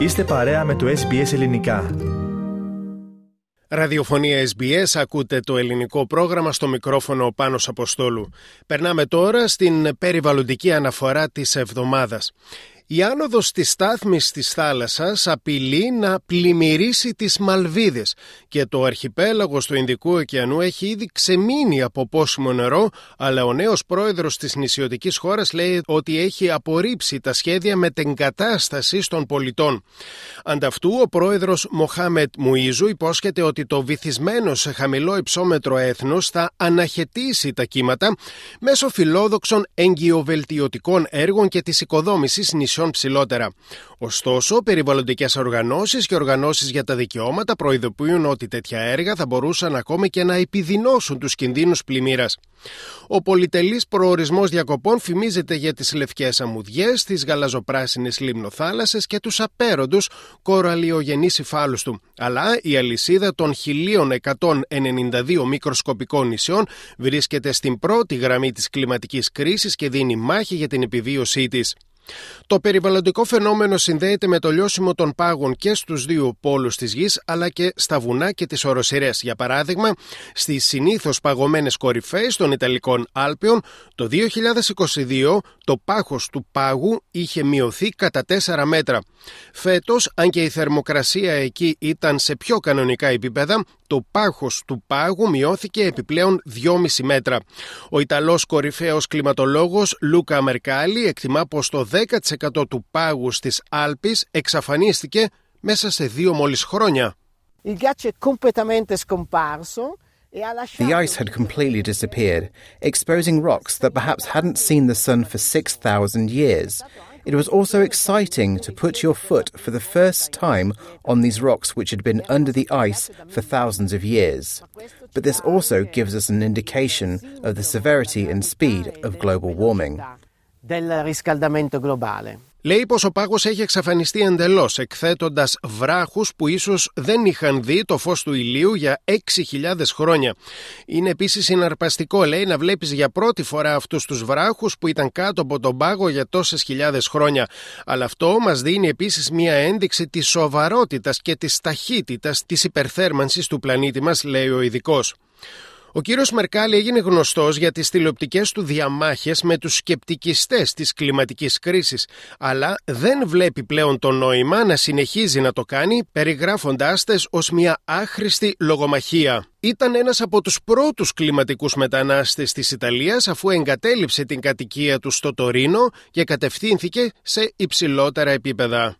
Είστε παρέα με το SBS Ελληνικά. Ραδιοφωνία SBS, ακούτε το ελληνικό πρόγραμμα στο μικρόφωνο ο Πάνος Αποστόλου. Περνάμε τώρα στην περιβαλλοντική αναφορά της εβδομάδας. Η άνοδος της στάθμης της θάλασσας απειλεί να πλημμυρίσει τις Μαλβίδες και το αρχιπέλαγος του Ινδικού ωκεανού έχει ήδη ξεμείνει από πόσιμο νερό αλλά ο νέος πρόεδρος της νησιωτικής χώρας λέει ότι έχει απορρίψει τα σχέδια μετεγκατάσταση των πολιτών. Ανταυτού ο πρόεδρος Μοχάμετ Μουίζου υπόσχεται ότι το βυθισμένο σε χαμηλό υψόμετρο έθνος θα αναχαιτήσει τα κύματα μέσω φιλόδοξων εγκυοβελτιωτικών έργων και της οικοδόμησης νησιών ψηλότερα. Ωστόσο, περιβαλλοντικές οργανώσεις και οργανώσεις για τα δικαιώματα προειδοποιούν ότι τέτοια έργα θα μπορούσαν ακόμη και να επιδεινώσουν τους κινδύνους πλημμύρας. Ο πολυτελής προορισμός διακοπών φημίζεται για τις λευκές αμμουδιές, τις γαλαζοπράσινες λιμνοθάλασσες και τους απέροντους κοραλιογενείς υφάλους του. Αλλά η αλυσίδα των 1192 μικροσκοπικών νησιών βρίσκεται στην πρώτη γραμμή της κλιματικής κρίσης και δίνει μάχη για την επιβίωσή της. Το περιβαλλοντικό φαινόμενο συνδέεται με το λιώσιμο των πάγων και στους δύο πόλους της γης, αλλά και στα βουνά και τις οροσειρέ. Για παράδειγμα, στις συνήθως παγωμένες κορυφές των Ιταλικών Άλπιων, το 2022 το πάχος του πάγου είχε μειωθεί κατά 4 μέτρα. Φέτος, αν και η θερμοκρασία εκεί ήταν σε πιο κανονικά επίπεδα, το πάχος του πάγου μειώθηκε επιπλέον 2,5 μέτρα. Ο Ιταλός κορυφαίος κλιματολόγος Λούκα Μερκάλη εκτιμά πως το 10% του πάγου στις Άλπεις εξαφανίστηκε μέσα σε δύο μόλις χρόνια. The ice had completely disappeared, exposing rocks that perhaps hadn't seen the sun for 6,000 years. It was also exciting to put your foot for the first time on these rocks which had been under the ice for thousands of years. But this also gives us an indication of the severity and speed of global warming. Λέει πως ο πάγος έχει εξαφανιστεί εντελώς, εκθέτοντας βράχους που ίσως δεν είχαν δει το φως του ηλίου για 6.000 χρόνια. Είναι επίσης συναρπαστικό, λέει, να βλέπεις για πρώτη φορά αυτούς τους βράχους που ήταν κάτω από τον πάγο για τόσες χιλιάδες χρόνια. Αλλά αυτό μας δίνει επίσης μια ένδειξη της σοβαρότητας και της ταχύτητας της υπερθέρμανσης του πλανήτη μας, λέει ο ειδικός. Ο κύριος Μερκάλη έγινε γνωστός για τις τηλεοπτικές του διαμάχες με τους σκεπτικιστές της κλιματικής κρίσης, αλλά δεν βλέπει πλέον το νόημα να συνεχίζει να το κάνει, περιγράφοντάς τες ως μια άχρηστη λογομαχία. Ήταν ένας από τους πρώτους κλιματικούς μετανάστες της Ιταλίας, αφού εγκατέλειψε την κατοικία του στο Τωρίνο και κατευθύνθηκε σε υψηλότερα επίπεδα.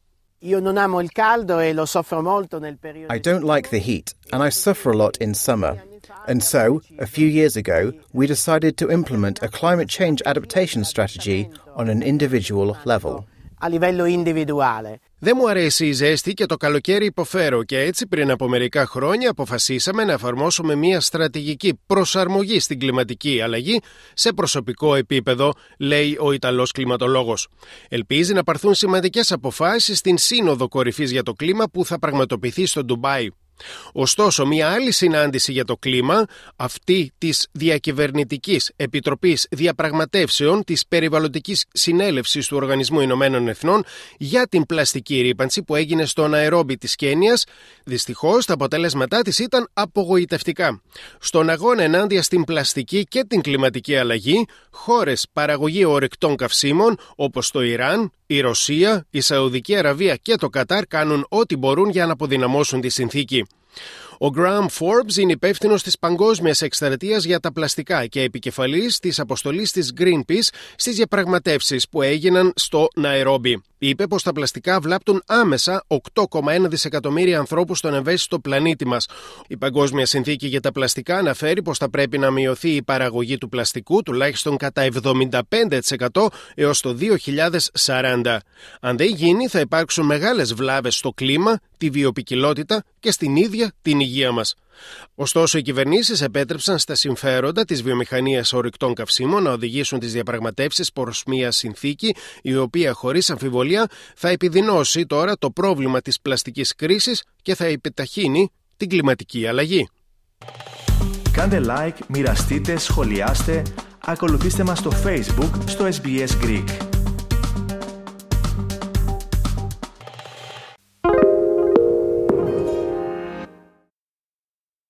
I don't like the heat and I suffer a lot in summer. And so, a few years ago, we decided to implement a climate change adaptation strategy on an individual level. Δεν μου αρέσει η ζέστη και το καλοκαίρι υποφέρω και έτσι πριν από μερικά χρόνια αποφασίσαμε να εφαρμόσουμε μια στρατηγική προσαρμογή στην κλιματική αλλαγή σε προσωπικό επίπεδο, λέει ο Ιταλός κλιματολόγος. Ελπίζει να πάρθουν σημαντικές αποφάσεις στην Σύνοδο Κορυφής για το Κλίμα που θα πραγματοποιηθεί στο Ντουμπάι. Ωστόσο, μια άλλη συνάντηση για το κλίμα, αυτή της Διακυβερνητικής Επιτροπής Διαπραγματεύσεων της Περιβαλλοντικής Συνέλευσης του Οργανισμού Ηνωμένων Εθνών για την πλαστική ρήπανση που έγινε στο Ναερόμπι της Κένιας, δυστυχώς τα αποτέλεσματά της ήταν απογοητευτικά. Στον αγώνα ενάντια στην πλαστική και την κλιματική αλλαγή, χώρες παραγωγή ορεκτών καυσίμων όπως το Ιράν, η Ρωσία, η Σαουδική Αραβία και το Κατάρ κάνουν ό,τι μπορούν για να αποδυναμώσουν τη συνθήκη. Ο Graham Forbes είναι υπεύθυνος της Παγκόσμιας Εκστρατείας για τα Πλαστικά και επικεφαλής της αποστολής της Greenpeace στις διαπραγματεύσεις που έγιναν στο Ναϊρόμπι. Είπε πως τα πλαστικά βλάπτουν άμεσα 8,1 δισεκατομμύρια ανθρώπους στον ευαίσθητο πλανήτη μας. Η Παγκόσμια Συνθήκη για τα Πλαστικά αναφέρει πως θα πρέπει να μειωθεί η παραγωγή του πλαστικού τουλάχιστον κατά 75% έως το 2040. Αν δεν γίνει, θα υπάρξουν μεγάλες βλάβες στο κλίμα, τη βιοπικιλότητα και στην ίδια την υγεία μας. Ωστόσο, οι κυβερνήσεις επέτρεψαν στα συμφέροντα της βιομηχανίας ορυκτών καυσίμων να οδηγήσουν τις διαπραγματεύσεις προς μια συνθήκη η οποία χωρίς αμφιβολία θα επιδεινώσει τώρα το πρόβλημα της πλαστικής κρίσης και θα επιταχύνει την κλιματική αλλαγή. Κάντε like, μοιραστείτε, σχολιάστε, ακολουθήστε μας στο Facebook στο SBS Greek.